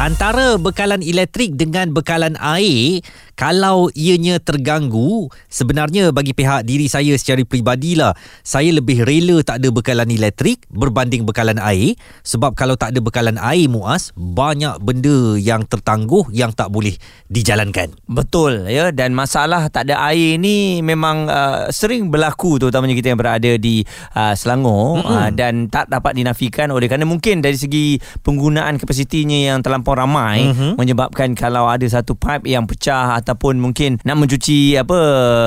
Antara bekalan elektrik dengan bekalan air kalau ianya terganggu sebenarnya bagi pihak diri saya secara peribadilah saya lebih rela tak ada bekalan elektrik berbanding bekalan air. Sebab kalau tak ada bekalan air muas banyak benda yang tertangguh yang tak boleh dijalankan. Betul ya. Dan masalah tak ada air ni memang uh, sering berlaku terutamanya kita yang berada di uh, Selangor. Mm-hmm. uh, dan tak dapat dinafikan oleh kerana mungkin dari segi penggunaan kapasitinya yang terlampau ramai mm-hmm. menyebabkan kalau ada satu pipe yang pecah atau ataupun mungkin nak mencuci apa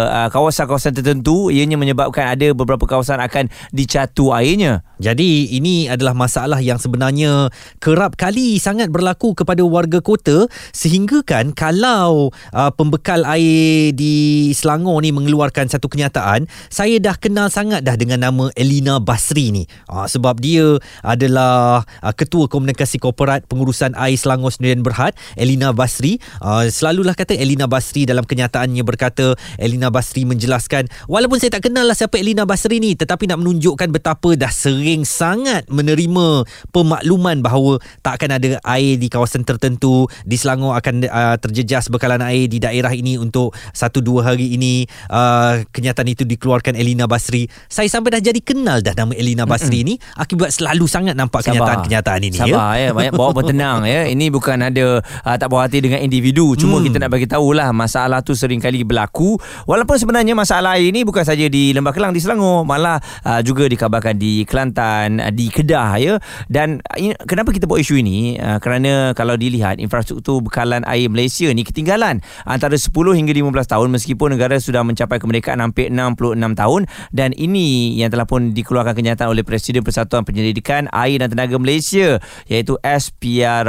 uh, kawasan-kawasan tertentu ianya menyebabkan ada beberapa kawasan akan dicatu airnya. Jadi ini adalah masalah yang sebenarnya kerap kali sangat berlaku kepada warga kota sehingga kan kalau uh, pembekal air di Selangor ni mengeluarkan satu kenyataan saya dah kenal sangat dah dengan nama Elina Basri ni uh, sebab dia adalah uh, ketua komunikasi korporat pengurusan air Selangor Sendirian Berhad Elina Basri. Uh, selalulah kata Elina Basri dalam kenyataannya berkata Elina Basri menjelaskan walaupun saya tak kenal lah siapa Elina Basri ni tetapi nak menunjukkan betapa dah sering sangat menerima pemakluman bahawa tak akan ada air di kawasan tertentu. Di Selangor akan uh, terjejas bekalan air di daerah ini untuk satu dua hari ini. Uh, kenyataan itu dikeluarkan Elina Basri. Saya sampai dah jadi kenal dah nama Elina Basri ni akibat selalu sangat nampak kenyataan-kenyataan ini sabar ya, ya. banyak bawa bertenang ya. Ini bukan ada uh, tak puas hati dengan individu. Cuma mm. kita nak bagi tahu lah lah masalah tu sering kali berlaku. Walaupun sebenarnya masalah air ini bukan saja di Lembah Kelang di Selangor malah uh, juga dikabarkan di Kelantan uh, di Kedah ya. Dan uh, kenapa kita buat isu ini? Uh, kerana kalau dilihat infrastruktur bekalan air Malaysia ni ketinggalan. Antara 10 hingga 15 tahun meskipun negara sudah mencapai kemerdekaan hampir 66 tahun. Dan ini yang telah pun dikeluarkan kenyataan oleh Presiden Persatuan Penyelidikan Air dan Tenaga Malaysia iaitu SPR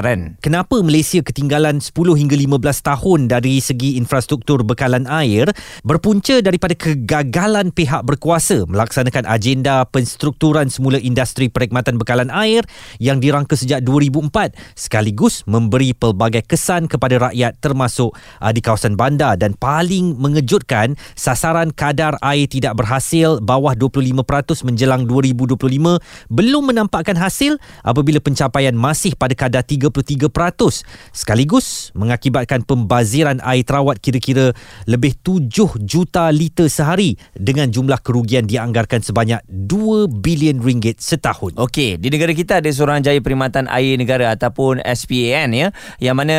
Rapakaran. Kenapa Malaysia ketinggalan 10 hingga 15 tahun dari segi infrastruktur bekalan air berpunca daripada kegagalan pihak berkuasa melaksanakan agenda penstrukturan semula industri perkhidmatan bekalan air yang dirangka sejak 2004 sekaligus memberi pelbagai kesan kepada rakyat termasuk uh, di kawasan bandar dan paling mengejutkan sasaran kadar air tidak berhasil bawah 25% menjelang 2025 belum menampakkan hasil apabila pencapaian masih pada kadar 33% sekaligus mengakibatkan pembaziran air terawat kira-kira lebih 7 juta liter sehari dengan jumlah kerugian dianggarkan sebanyak 2 bilion ringgit setahun. Okey, di negara kita ada Suruhanjaya Perkhidmatan Air Negara ataupun SPAN ya, yang mana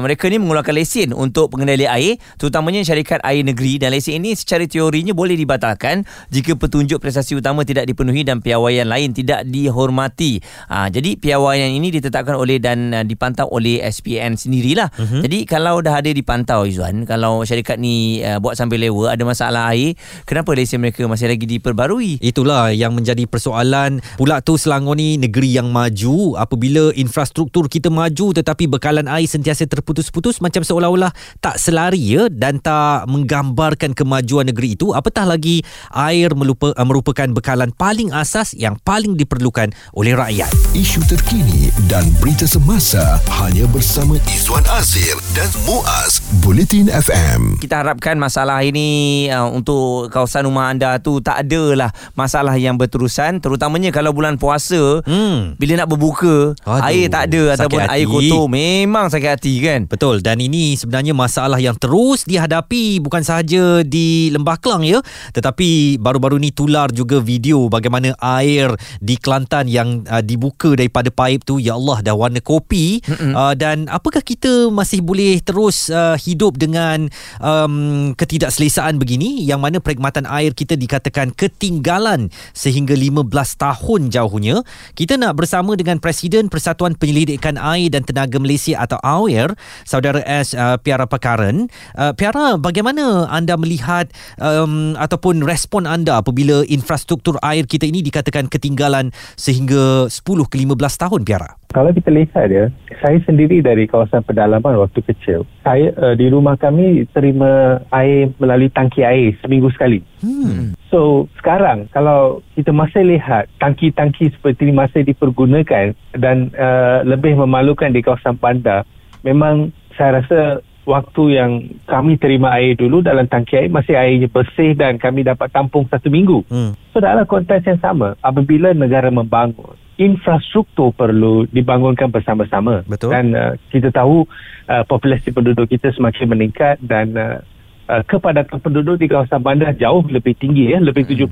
mereka ni mengeluarkan lesen untuk pengendali air, terutamanya syarikat air negeri dan lesen ini secara teorinya boleh dibatalkan jika petunjuk prestasi utama tidak dipenuhi dan piawaian lain tidak dihormati. Ha, jadi piawaian ini ditetapkan oleh dan uh, dipantau oleh SPN sendirilah. Uh-huh. Jadi kalau dah ada dipantau Izzuan kalau syarikat ni uh, buat sambil lewa ada masalah air kenapa lesen mereka masih lagi diperbarui itulah yang menjadi persoalan pula tu Selangor ni negeri yang maju apabila infrastruktur kita maju tetapi bekalan air sentiasa terputus-putus macam seolah-olah tak selari ya dan tak menggambarkan kemajuan negeri itu apatah lagi air melupa, uh, merupakan bekalan paling asas yang paling diperlukan oleh rakyat isu terkini dan berita semasa hanya bersama Izwan Azir dan Muaz Bulletin FM. Kita harapkan masalah ini uh, untuk kawasan rumah anda tu tak ada lah masalah yang berterusan terutamanya kalau bulan puasa hmm. bila nak berbuka Aduh, air tak ada ataupun hati. air kotor memang sakit hati kan. Betul dan ini sebenarnya masalah yang terus dihadapi bukan sahaja di Lembah Kelang ya tetapi baru-baru ni tular juga video bagaimana air di Kelantan yang uh, dibuka daripada paip tu ya Allah dah warna kopi uh, dan apakah kita masih boleh terus uh, hidup dengan um, ketidakselesaan begini? Yang mana perkhidmatan air kita dikatakan ketinggalan sehingga 15 tahun jauhnya. Kita nak bersama dengan Presiden Persatuan Penyelidikan Air dan Tenaga Malaysia atau AWAIR saudara S uh, Piara Pakaran uh, Piara bagaimana anda melihat um, ataupun respon anda apabila infrastruktur air kita ini dikatakan ketinggalan sehingga 10 ke 15 tahun Piara? Kalau kita lihat ya, saya sendiri dari kawasan pedalaman waktu kecil. Saya uh, di rumah kami terima air melalui tangki air seminggu sekali. Hmm. So sekarang kalau kita masih lihat tangki-tangki seperti ini masih dipergunakan dan uh, lebih memalukan di kawasan bandar, memang saya rasa waktu yang kami terima air dulu dalam tangki air masih airnya bersih dan kami dapat tampung satu minggu. Hmm. So dalam konteks yang sama, apabila negara membangun, infrastruktur perlu dibangunkan bersama-sama. Betul. Dan uh, kita tahu uh, populasi penduduk kita semakin meningkat dan uh, uh, kepadatan penduduk di kawasan bandar jauh lebih tinggi ya, lebih 70%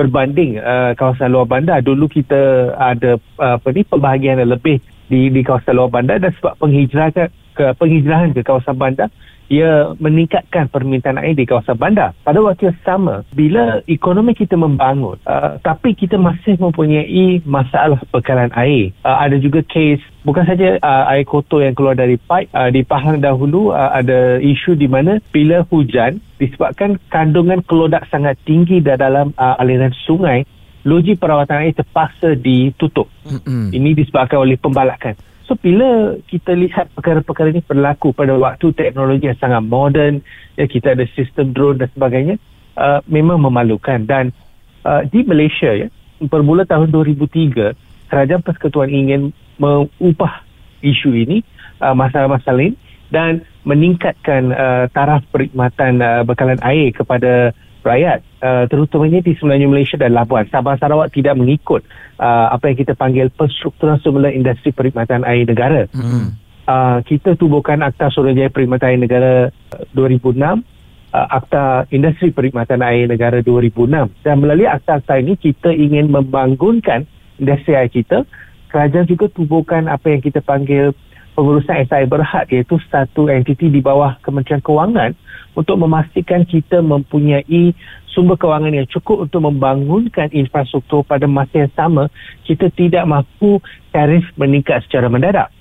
berbanding uh, kawasan luar bandar. Dulu kita ada uh, apa ni pembahagian yang lebih di di kawasan luar bandar dan sebab penghijrahan ke penghijrahan ke kawasan bandar ia meningkatkan permintaan air di kawasan bandar. Pada waktu yang sama, bila ekonomi kita membangun, uh, tapi kita masih mempunyai masalah bekalan air. Uh, ada juga kes, bukan saja uh, air kotor yang keluar dari pipe, uh, di Pahang dahulu uh, ada isu di mana bila hujan, disebabkan kandungan kelodak sangat tinggi dalam uh, aliran sungai, loji perawatan air terpaksa ditutup. Mm-mm. Ini disebabkan oleh pembalakan. So bila kita lihat perkara-perkara ini berlaku pada waktu teknologi yang sangat moden, ya kita ada sistem drone dan sebagainya, uh, memang memalukan. Dan uh, di Malaysia ya bermula tahun 2003 Kerajaan Persekutuan ingin mengubah isu ini uh, masalah-masalah ini dan meningkatkan uh, taraf perkhidmatan uh, bekalan air kepada rakyat uh, terutamanya di Semenanjung Malaysia dan Labuan. Sabah Sarawak tidak mengikut uh, apa yang kita panggil penstrukturan semula industri perkhidmatan air negara. Mm-mm. Uh, kita tubuhkan Akta Suruhanjaya Perkhidmatan Air Negara uh, 2006 uh, Akta Industri Perkhidmatan Air Negara 2006 dan melalui akta-akta ini kita ingin membangunkan industri air kita kerajaan juga tubuhkan apa yang kita panggil pengurusan SI berhad iaitu satu entiti di bawah Kementerian Kewangan untuk memastikan kita mempunyai sumber kewangan yang cukup untuk membangunkan infrastruktur pada masa yang sama kita tidak mahu tarif meningkat secara mendadak.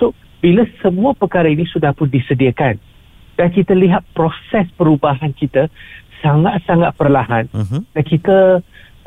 So bila semua perkara ini sudah pun disediakan dan kita lihat proses perubahan kita sangat-sangat perlahan Mhm. dan kita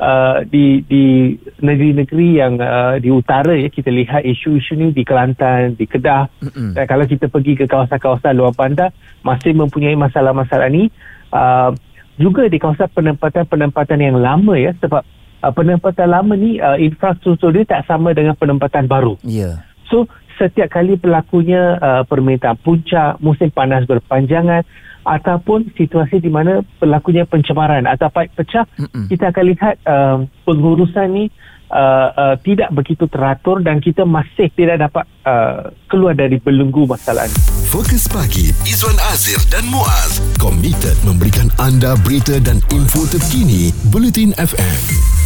uh, di di negeri-negeri yang uh, di utara ya kita lihat isu-isu ni di Kelantan, di Kedah Mm-mm. dan kalau kita pergi ke kawasan-kawasan luar bandar masih mempunyai masalah-masalah ni uh, juga di kawasan penempatan-penempatan yang lama ya sebab uh, penempatan lama ni uh, infrastruktur dia tak sama dengan penempatan baru. Ya. So setiap kali berlakunya uh, permintaan puncak, musim panas berpanjangan ataupun situasi di mana berlakunya pencemaran atau pipe pecah, Mm-mm. kita akan lihat uh, pengurusan ni uh, uh, tidak begitu teratur dan kita masih tidak dapat uh, keluar dari belenggu masalah ini. Fokus pagi Izwan Azir dan Muaz komited memberikan anda berita dan info terkini Bulletin FM.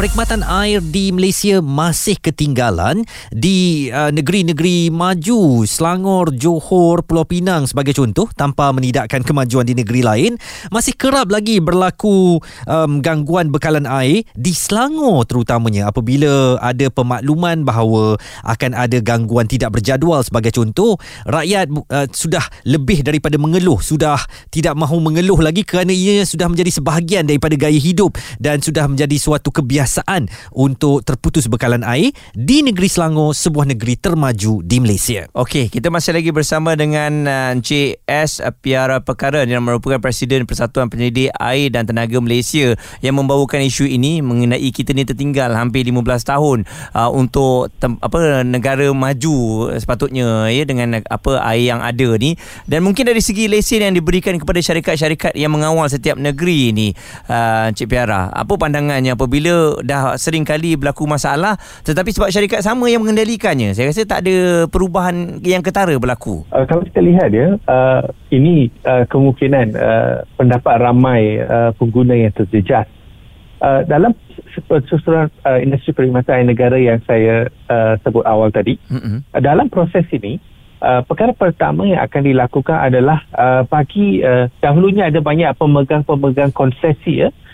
Perkhidmatan air di Malaysia masih ketinggalan di uh, negeri-negeri maju. Selangor, Johor, Pulau Pinang sebagai contoh tanpa menidakkan kemajuan di negeri lain masih kerap lagi berlaku um, gangguan bekalan air di Selangor terutamanya apabila ada pemakluman bahawa akan ada gangguan tidak berjadual. Sebagai contoh rakyat uh, sudah lebih daripada mengeluh sudah tidak mahu mengeluh lagi kerana ia sudah menjadi sebahagian daripada gaya hidup dan sudah menjadi suatu kebiasaan untuk terputus bekalan air di negeri Selangor sebuah negeri termaju di Malaysia Okey, kita masih lagi bersama dengan uh, Encik S. Piara Perkara yang merupakan Presiden Persatuan Penyedia Air dan Tenaga Malaysia yang membawakan isu ini mengenai kita ni tertinggal hampir 15 tahun uh, untuk tem- apa negara maju sepatutnya ya dengan apa air yang ada ni dan mungkin dari segi lesen yang diberikan kepada syarikat-syarikat yang mengawal setiap negeri ni uh, Encik Piara, apa pandangannya apabila dah sering kali berlaku masalah tetapi sebab syarikat sama yang mengendalikannya saya rasa tak ada perubahan yang ketara berlaku Uh, kalau kita lihat ya, uh, ini uh, kemungkinan uh, pendapat ramai uh, pengguna yang terjejas. Uh, dalam susunan uh, industri perkhidmatan air negara yang saya uh, sebut awal tadi, Mm-mm. uh, dalam proses ini, uh, perkara pertama yang akan dilakukan adalah uh, bagi uh, dahulunya ada banyak pemegang-pemegang konsesi ya. Uh,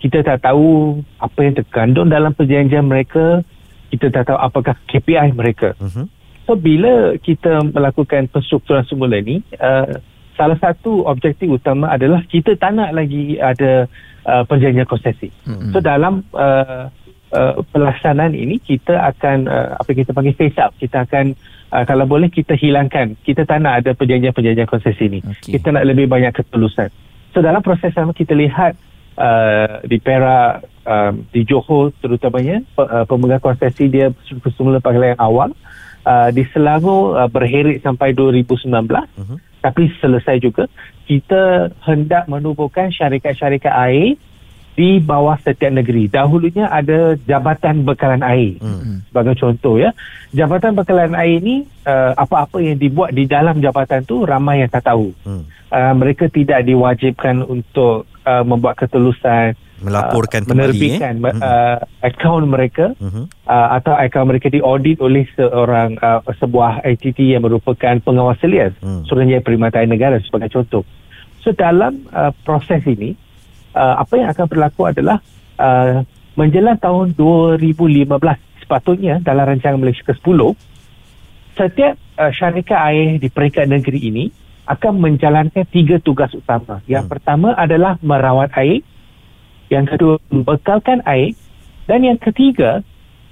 kita tak tahu apa yang terkandung dalam perjanjian mereka, kita tak tahu apakah KPI mereka. uh-huh. So bila kita melakukan penstrukturan semula ni uh, salah satu objektif utama adalah kita tak nak lagi ada uh, perjanjian konsesi. Mm-mm. So dalam uh, uh, pelaksanaan ini kita akan uh, apa kita panggil face up. Kita akan uh, kalau boleh kita hilangkan. Kita tak nak ada perjanjian-perjanjian konsesi ini. Okey. Kita nak lebih banyak ketulusan. So dalam proses sama kita lihat uh, di Perak, um, di Johor terutamanya uh, pemegang konsesi dia semula pada yang awal uh, di Selangor uh, berheret sampai 2019 uh-huh. tapi selesai juga kita hendak menubuhkan syarikat-syarikat air di bawah setiap negeri. Dahulunya ada Jabatan Bekalan Air. Hmm. Sebagai contoh ya. Jabatan Bekalan Air ini uh, apa-apa yang dibuat di dalam jabatan tu ramai yang tak tahu. Hmm. Uh, mereka tidak diwajibkan untuk uh, membuat ketulusan melaporkan uh, menerbitkan kembali, eh? uh, akaun mereka uh-huh. uh, atau akaun mereka diaudit oleh seorang uh, sebuah entiti yang merupakan pengawas selias uh-huh. Suruhanjaya Perkhidmatan Negara sebagai contoh. So dalam uh, proses ini uh, apa yang akan berlaku adalah uh, menjelang tahun 2015 sepatutnya dalam rancangan Malaysia ke-10 setiap uh, syarikat air di peringkat negeri ini akan menjalankan tiga tugas utama. Yang hmm. pertama adalah merawat air, yang kedua membekalkan air dan yang ketiga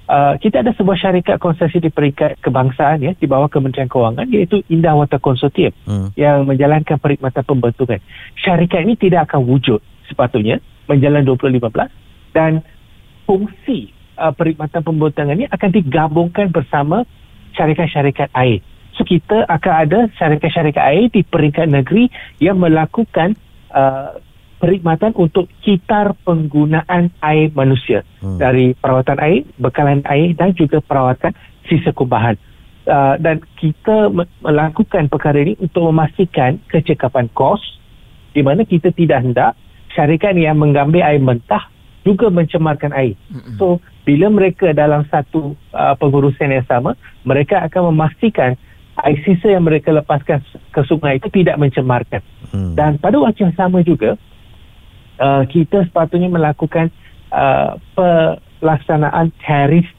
uh, kita ada sebuah syarikat konsersi di peringkat kebangsaan ya di bawah Kementerian Kewangan iaitu Indah Water Consortium hmm. yang menjalankan perkhidmatan pembentukan. Syarikat ini tidak akan wujud sepatutnya menjalan 2015 dan fungsi uh, perkhidmatan pembentangan ini akan digabungkan bersama syarikat-syarikat air. So kita akan ada syarikat-syarikat air di peringkat negeri yang melakukan uh, perkhidmatan untuk kitar penggunaan air manusia hmm. dari perawatan air, bekalan air dan juga perawatan sisa kumbahan. Uh, dan kita melakukan perkara ini untuk memastikan kecekapan kos di mana kita tidak hendak syarikat yang mengambil air mentah juga mencemarkan air. Mm-hmm. So bila mereka dalam satu uh, pengurusan yang sama, mereka akan memastikan air sisa yang mereka lepaskan ke sungai itu tidak mencemarkan. Mm. Dan pada waktu yang sama juga uh, kita sepatutnya melakukan uh, pelaksanaan tarif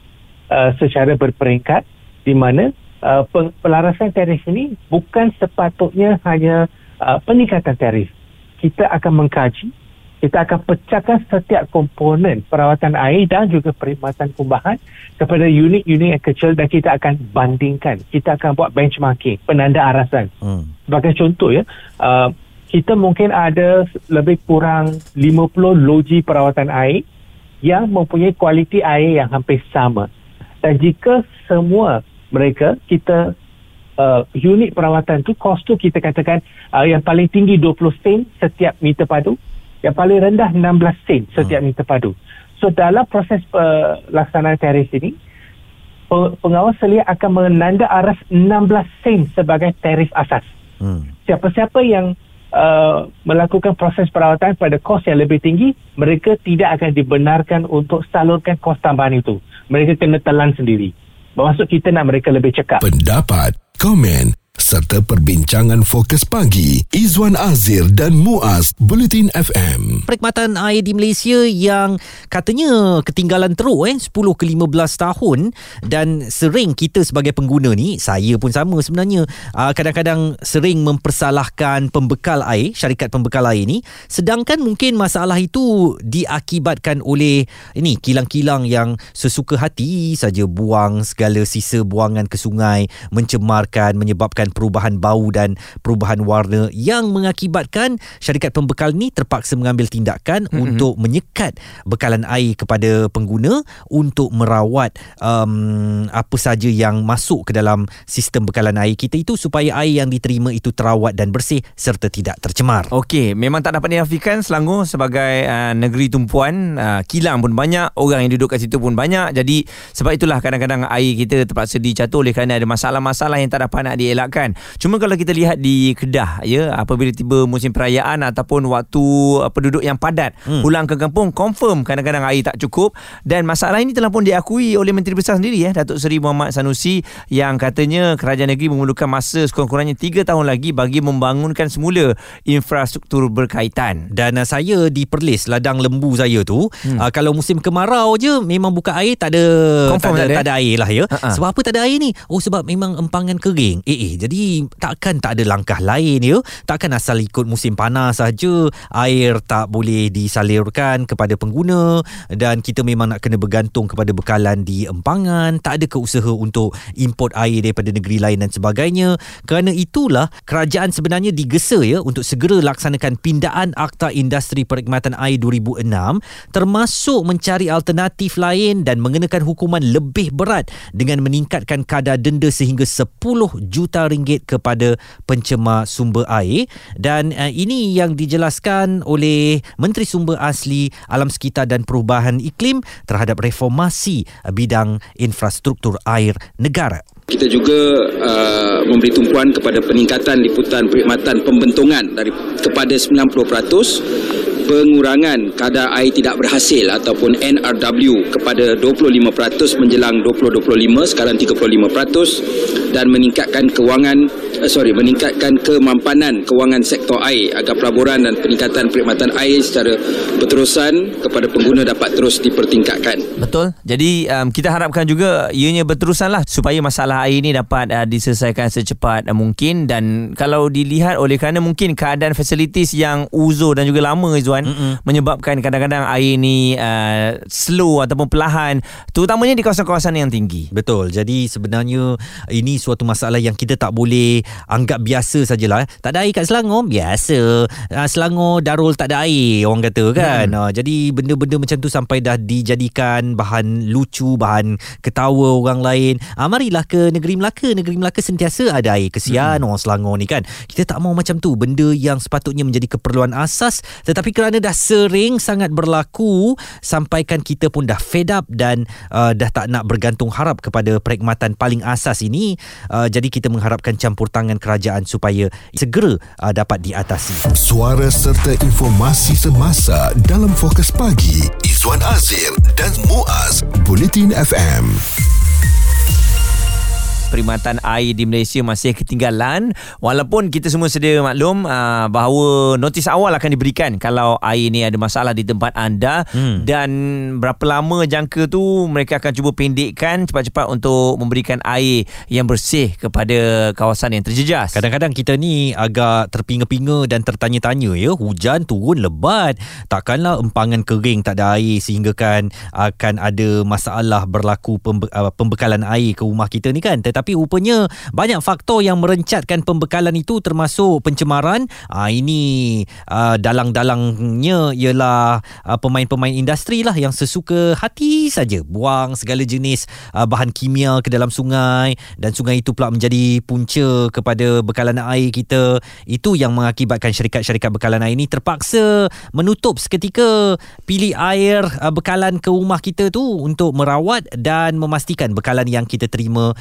uh, secara berperingkat di mana uh, pelarasan tarif ini bukan sepatutnya hanya uh, peningkatan tarif. Kita akan mengkaji kita akan pecahkan setiap komponen perawatan air dan juga perkhidmatan kumbahan kepada unit-unit yang kecil dan kita akan bandingkan. Kita akan buat benchmarking, penanda arasan. Hmm. Sebagai contoh ya, uh, kita mungkin ada lebih kurang 50 loji perawatan air yang mempunyai kualiti air yang hampir sama. Dan jika semua mereka kita uh, unit perawatan tu kos tu kita katakan uh, yang paling tinggi 20 sen setiap meter padu yang paling rendah 16 sen setiap hmm. meter padu. So dalam proses pelaksanaan uh, tarif ini pengawas selia akan menanda aras 16 sen sebagai tarif asas. Hmm. Siapa-siapa yang uh, melakukan proses perawatan pada kos yang lebih tinggi, mereka tidak akan dibenarkan untuk salurkan kos tambahan itu. Mereka kena telan sendiri. Bermaksud kita nak mereka lebih cekap. Pendapat, komen serta perbincangan fokus pagi Izwan Azir dan Muaz Bulletin FM. Perkhidmatan air di Malaysia yang katanya ketinggalan teruk eh 10 ke 15 tahun dan sering kita sebagai pengguna ni saya pun sama sebenarnya uh, kadang-kadang sering mempersalahkan pembekal air syarikat pembekal air ni sedangkan mungkin masalah itu diakibatkan oleh ini kilang-kilang yang sesuka hati saja buang segala sisa buangan ke sungai mencemarkan menyebabkan menyebabkan perubahan bau dan perubahan warna yang mengakibatkan syarikat pembekal ni terpaksa mengambil tindakan mm-hmm. untuk menyekat bekalan air kepada pengguna untuk merawat um, apa saja yang masuk ke dalam sistem bekalan air kita itu supaya air yang diterima itu terawat dan bersih serta tidak tercemar. Okey, memang tak dapat dinafikan Selangor sebagai uh, negeri tumpuan, uh, kilang pun banyak, orang yang duduk kat situ pun banyak. Jadi sebab itulah kadang-kadang air kita terpaksa dicatuh oleh kerana ada masalah-masalah yang tak dapat nak dielakkan kan? Cuma kalau kita lihat di Kedah ya apabila tiba musim perayaan ataupun waktu uh, penduduk yang padat hmm. pulang ke kampung confirm kadang-kadang air tak cukup. Dan masalah ini telah pun diakui oleh Menteri Besar sendiri ya Datuk Seri Muhammad Sanusi yang katanya kerajaan negeri memerlukan masa sekurang-kurangnya 3 tahun lagi bagi membangunkan semula infrastruktur berkaitan. Dan uh, saya di Perlis ladang lembu saya tu. Hmm. uh, kalau musim kemarau je memang buka air tak ada confirm tak ada, tak ada air lah ya. Uh-huh. sebab apa tak ada air ni? Oh sebab memang empangan kering. Eh eh Jadi takkan tak ada langkah lain ya. Takkan asal ikut musim panas saja air tak boleh disalurkan kepada pengguna dan kita memang nak kena bergantung kepada bekalan di empangan. Tak ada keusaha untuk import air daripada negeri lain dan sebagainya. Kerana itulah kerajaan sebenarnya digesa ya untuk segera laksanakan pindaan Akta Industri Perkhidmatan Air 2006 termasuk mencari alternatif lain dan mengenakan hukuman lebih berat dengan meningkatkan kadar denda sehingga 10 juta ringgit kepada pencemar sumber air dan uh, ini yang dijelaskan oleh Menteri Sumber Asli Alam Sekitar dan Perubahan Iklim terhadap reformasi uh, bidang infrastruktur air negara. Kita juga uh, memberi tumpuan kepada peningkatan liputan perkhidmatan pembentungan dari kepada 90% pengurangan kadar air tidak berhasil ataupun NRW kepada 25% menjelang 2025 sekarang 35% dan meningkatkan kewangan uh, sorry meningkatkan kemampanan kewangan sektor air agar pelaburan dan peningkatan perkhidmatan air secara berterusan kepada pengguna dapat terus dipertingkatkan. Betul. Jadi um, kita harapkan juga ianya berterusanlah supaya masalah air ini dapat uh, diselesaikan secepat uh, mungkin dan kalau dilihat oleh kerana mungkin keadaan fasilitis yang uzur dan juga lama Izwan tuan Mm-mm. menyebabkan kadang-kadang air ni uh, slow ataupun perlahan terutamanya di kawasan-kawasan yang tinggi. Betul. Jadi sebenarnya ini suatu masalah yang kita tak boleh anggap biasa sajalah. Tak ada air kat Selangor? Biasa. Uh, Selangor Darul tak ada air orang kata kan. Mm. uh, jadi benda-benda macam tu sampai dah dijadikan bahan lucu bahan ketawa orang lain. Uh, marilah ke negeri Melaka. Negeri Melaka sentiasa ada air kesian mm. orang Selangor ni kan. Kita tak mau macam tu. Benda yang sepatutnya menjadi keperluan asas tetapi kerana kerana dah sering sangat berlaku sampaikan kita pun dah fed up dan uh, dah tak nak bergantung harap kepada perkhidmatan paling asas ini uh, jadi kita mengharapkan campur tangan kerajaan supaya segera uh, dapat diatasi. Suara serta informasi semasa dalam fokus pagi Izwan Azir dan Muaz Bulletin FM perkhidmatan air di Malaysia masih ketinggalan. Walaupun kita semua sedia maklum uh, bahawa notis awal akan diberikan kalau air ni ada masalah di tempat anda. Hmm. dan berapa lama jangka tu mereka akan cuba pendekkan cepat-cepat untuk memberikan air yang bersih kepada kawasan yang terjejas. Kadang-kadang kita ni agak terpinga-pinga dan tertanya-tanya ya hujan turun lebat. Takkanlah empangan kering tak ada air sehingga kan akan ada masalah berlaku pembe- uh, pembekalan air ke rumah kita ni kan? Tetapi rupanya banyak faktor yang merencatkan pembekalan itu termasuk pencemaran. Uh, ini uh, dalang-dalangnya ialah uh, pemain-pemain industri lah yang sesuka hati saja. Buang segala jenis uh, bahan kimia ke dalam sungai. Dan sungai itu pula menjadi punca kepada bekalan air kita. Itu yang mengakibatkan syarikat-syarikat bekalan air ini terpaksa menutup seketika pilih air uh, bekalan ke rumah kita tu untuk merawat dan memastikan bekalan yang kita terima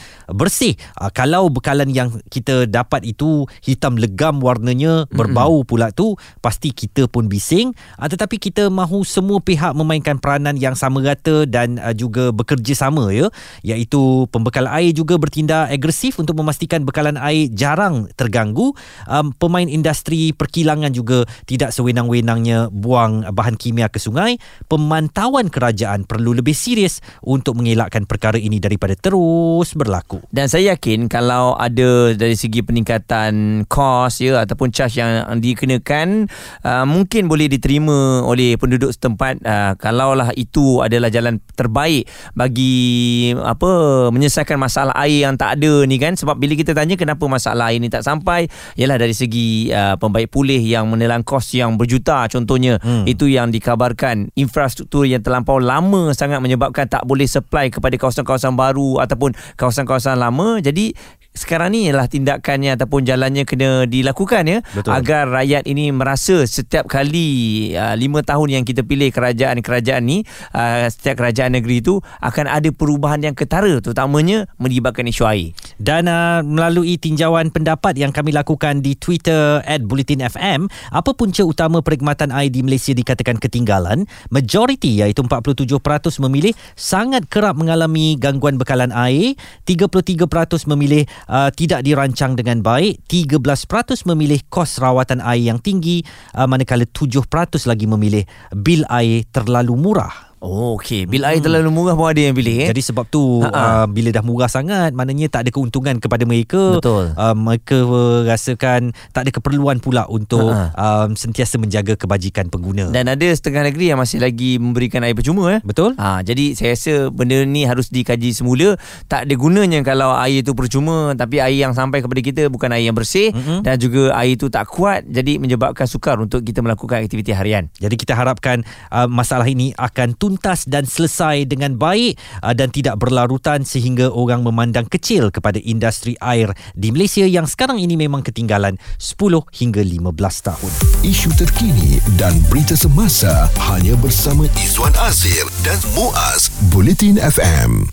bersih. Uh, kalau bekalan yang kita dapat itu hitam legam warnanya, mm-hmm. berbau pula tu, pasti kita pun bising. Uh, tetapi kita mahu semua pihak memainkan peranan yang sama rata dan uh, juga bekerjasama ya, iaitu pembekal air juga bertindak agresif untuk memastikan bekalan air jarang terganggu. Um, pemain industri perkilangan juga tidak sewenang-wenangnya buang bahan kimia ke sungai. Pemantauan kerajaan perlu lebih serius untuk mengelakkan perkara ini daripada terus berlaku. Dan saya yakin kalau ada dari segi peningkatan kos ya ataupun charge yang dikenakan uh, mungkin boleh diterima oleh penduduk setempat. Uh, kalaulah itu adalah jalan terbaik bagi apa menyelesaikan masalah air yang tak ada ni kan. Sebab bila kita tanya kenapa masalah air ni tak sampai ialah dari segi uh, pembaik pulih yang menelan kos yang berjuta contohnya. Hmm. itu yang dikabarkan. Infrastruktur yang terlampau lama sangat menyebabkan tak boleh supply kepada kawasan-kawasan baru ataupun kawasan-kawasan lama. Jadi sekarang ni ialah tindakannya ataupun jalannya kena dilakukan ya. Betul. agar rakyat ini merasa setiap kali uh, lima tahun yang kita pilih kerajaan-kerajaan ni uh, setiap kerajaan negeri itu akan ada perubahan yang ketara. Terutamanya melibatkan isu air dan uh, melalui tinjauan pendapat yang kami lakukan di Twitter @bulletinfm apa punca utama perkhidmatan air di Malaysia dikatakan ketinggalan? Majoriti iaitu 47% memilih sangat kerap mengalami gangguan bekalan air 33% memilih uh, tidak dirancang dengan baik 13% memilih kos rawatan air yang tinggi uh, manakala 7% lagi memilih bil air terlalu murah Oh, okey. Bil air terlalu murah pun ada yang pilih eh. Jadi sebab tu Ha-ha. uh, bila dah murah sangat maknanya tak ada keuntungan kepada mereka. Betul. Uh, mereka rasakan tak ada keperluan pula untuk Ha-ha. um, sentiasa menjaga kebajikan pengguna. Dan ada setengah negeri yang masih lagi memberikan air percuma eh. Betul? Ha, jadi saya rasa benda ni harus dikaji semula. Tak ada gunanya kalau air itu percuma tapi air yang sampai kepada kita bukan air yang bersih mm-hmm. dan juga air itu tak kuat jadi menyebabkan sukar untuk kita melakukan aktiviti harian. Jadi kita harapkan uh, masalah ini akan tuntas dan selesai dengan baik uh, dan tidak berlarutan sehingga orang memandang kecil kepada industri air di Malaysia yang sekarang ini memang ketinggalan 10 hingga 15 tahun. Isu terkini dan berita semasa hanya bersama Izwan Azir dan Muaz Bulletin FM.